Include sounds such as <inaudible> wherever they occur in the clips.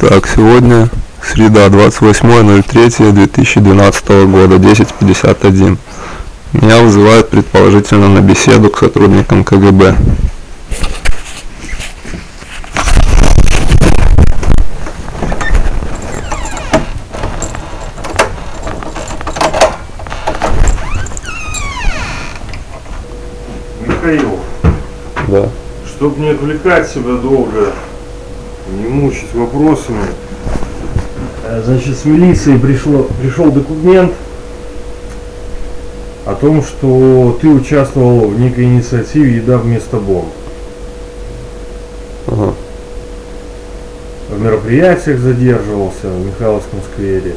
Так, сегодня среда, 28.03.2012 года, 10.51. Меня вызывают предположительно на беседу к сотрудникам КГБ. Михаил, Да. чтобы не отвлекать себя долго, не мучить вопросами, э, значит, с милиции пришло, пришел документ о том, что ты участвовал в некой инициативе «Еда вместо бомб». Ага. В мероприятиях задерживался в Михайловском сквере.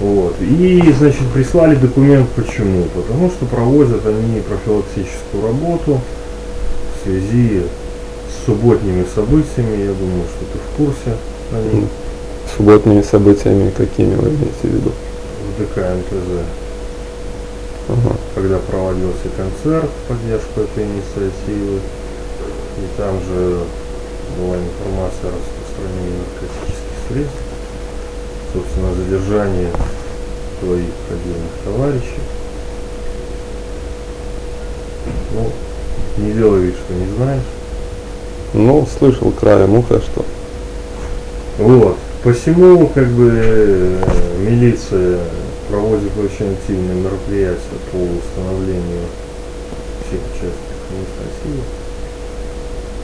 Вот. И, значит, прислали документ почему? Потому что проводят они профилактическую работу в связи субботними событиями. Я думаю, что ты в курсе о них. Субботними событиями какими вы имеете в виду? В ДК МТЗ. Ага. Когда проводился концерт в поддержку этой инициативы. И там же была информация о распространении наркотических средств. Собственно, задержание твоих отдельных товарищей. Ну, не делай вид, что не знаешь. Ну, слышал краем уха, что Вот. Посему, как бы, э, милиция проводит очень активные мероприятия по установлению всех участников инициативы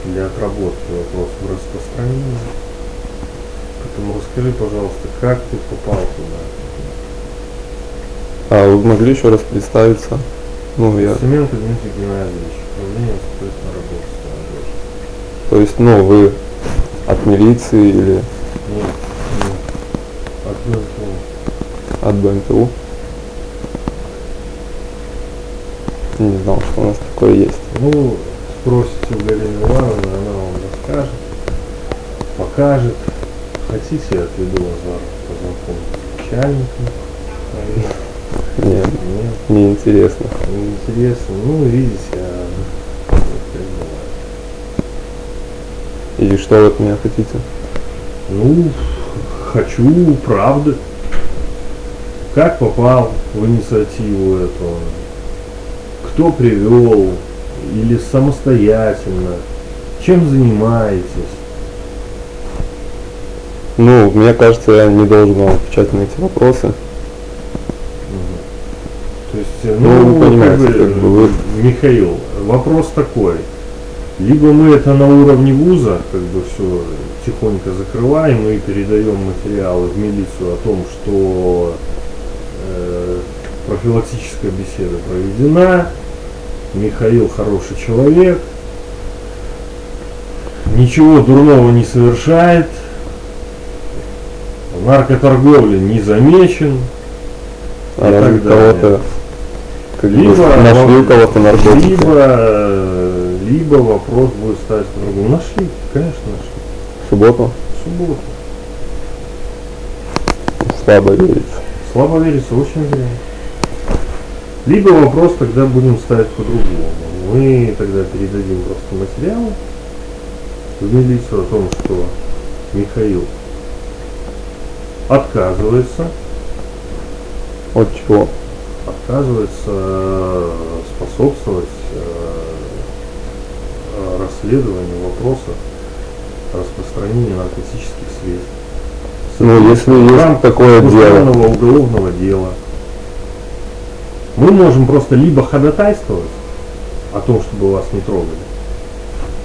для отработки вопросов распространения. Поэтому расскажи, пожалуйста, как ты попал туда? А вы могли еще раз представиться? Ну, я... Семенко Дмитрий Геннадьевич, управление государственной работы. То есть, ну, вы от милиции или Нет, нет. От БНПО. от БМТУ? Не знал, что у нас такое есть. Ну, спросите у Галины Ивановны, она вам расскажет, покажет. Хотите, я отведу вас завтра познакомиться с начальником. Не, Нет, мне интересно. неинтересно. Ну, видите, а вот так бывает. И что вы от меня хотите? Ну, хочу правды. Как попал в инициативу эту? Кто привел? Или самостоятельно? Чем занимаетесь? Ну, мне кажется, я не должен вам отвечать на эти вопросы. То есть, Ну, ну, вы понимаете, как бы, как бы вы- Михаил, вопрос такой. Либо мы это на уровне вуза, как бы все тихонько закрываем и передаем материалы в милицию о том, что э, профилактическая беседа проведена, Михаил хороший человек, ничего дурного не совершает, в наркоторговле не замечен, А И так далее. Либо нашли у кого-то наркотики. Либо, э, либо вопрос будет ставить по-другому. Нашли, конечно, нашли. В субботу В субботу. слабо верится. Слабо верится, очень верно. Либо вопрос тогда будем ставить по-другому. Мы тогда передадим просто материалы в милицию о том, что Михаил отказывается, От чего? отказывается способствовать расследованию вопроса распространения наркотических средств. Ну, если есть такое дело. уголовного уголовного дела. Мы можем просто либо ходатайствовать о том, чтобы вас не трогали,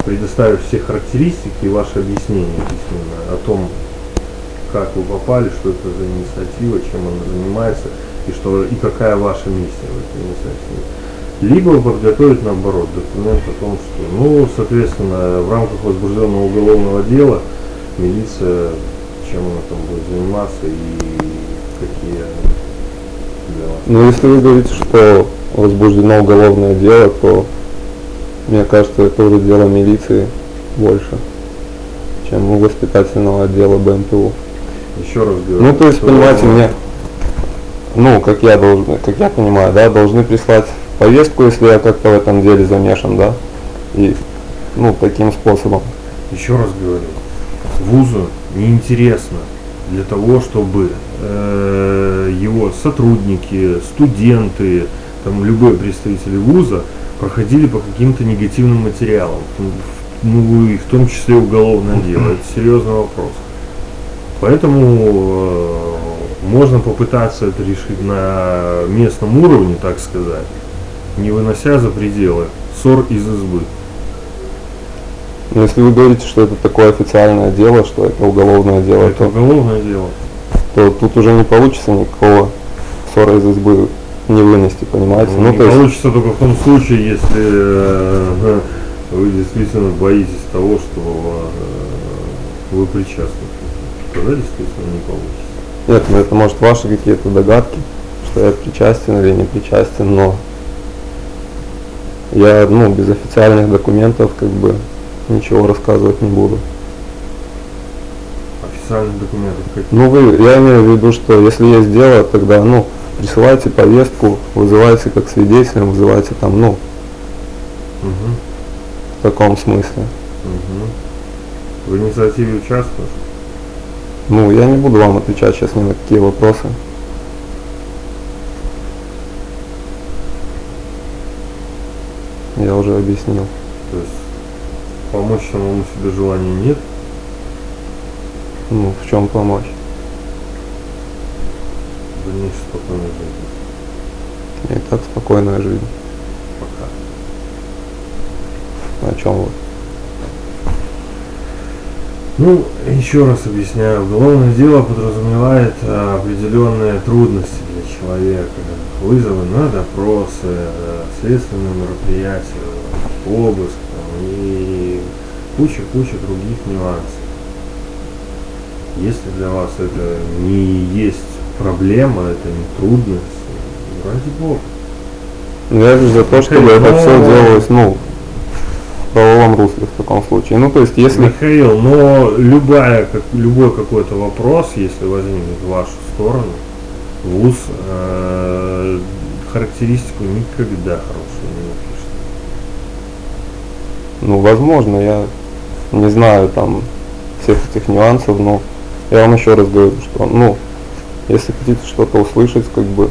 предоставив все характеристики и ваше объяснение письменное о том, как вы попали, что это за инициатива, чем она занимается и что и какая ваша миссия в этой инициативе. Либо подготовить наоборот документ о том, что, ну, соответственно, в рамках возбужденного уголовного дела милиция, чем она там будет заниматься и какие дела. Ну, если вы говорите, что возбуждено уголовное дело, то мне кажется, это уже дело милиции больше, чем у воспитательного отдела БМТУ. Еще раз говорю. Ну, то есть, понимаете, мне, ну, как я должен, как я понимаю, да, должны прислать повестку, если я как-то в этом деле замешан, да, и, ну, таким способом. Еще раз говорю. вузу неинтересно для того, чтобы э, его сотрудники, студенты, там любой представитель вуза проходили по каким-то негативным материалам, ну и в том числе уголовное дело. Это серьезный вопрос. Поэтому э, можно попытаться это решить на местном уровне, так сказать, не вынося за пределы ссор из избы. Но если вы говорите, что это такое официальное дело, что это уголовное дело, Это то, уголовное дело. то тут уже не получится никакого ссора из избы не вынести, понимаете? Ну, Ну, не то есть, получится только в том случае, если э, <laughs> вы действительно боитесь того, что э, вы причастны. Тогда действительно не получится. нет, ну, это может ваши какие-то догадки, что я причастен или не причастен, но я, ну, без официальных документов, как бы, ничего рассказывать не буду. Официальных документов как Ну, вы, я имею в виду, что если есть дело, тогда, ну, присылайте повестку, вызывайте как свидетелем, вызывайте там, ну, Мгм, в таком смысле. мгм. В инициативе участвуешь? Ну, я не буду вам отвечать сейчас ни на какие вопросы. Я уже объяснил. То есть помочь самому себе желания нет? Ну, в чем помочь? Дальнейшей спокойной жизни. И так спокойная жизнь. Пока. О чем вы? Ну, еще раз объясняю, уголовное дело подразумевает а, определенные трудности для человека. Вызовы на допросы, э, следственные мероприятия, обыск там, и куча-куча других нюансов. Если для вас это не есть проблема, это не трудность, ну, ради бога. Ну, я же за то, чтобы Окей, это все делалось, ну, правовом русле в таком случае. Ну, то есть, если... Михаил, но любая, как, любой какой-то вопрос, если возникнет в вашу сторону, ВУЗ э, характеристику никогда хорошую не напишет. Ну, возможно, я не знаю там всех этих нюансов, но я вам еще раз говорю, что, ну, если хотите что-то услышать, как бы,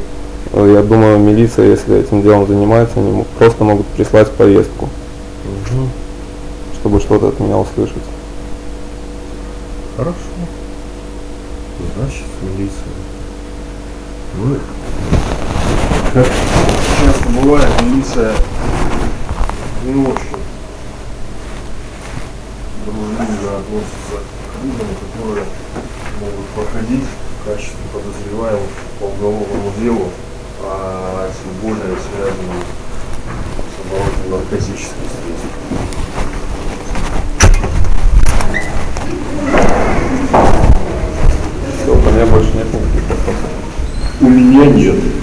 э, я думаю, милиция, если этим делом занимается, они просто могут прислать повестку, Мгм. чтобы что-то от меня услышать. Хорошо. Значит, милиция. Ну, как часто бывает, милиция не очень дружелюбно относится к людям, которые могут проходить в качестве подозреваемых по уголовному делу, а тем более связанным с оборотом наркотических средств. Все, у меня больше нет никаких вопросов. У меня нет.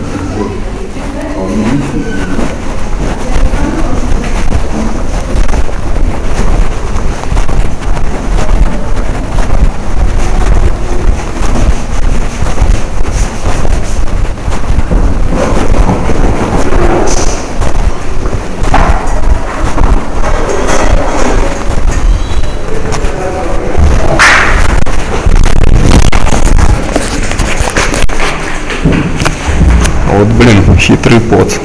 Вот, блин, хитрый пот.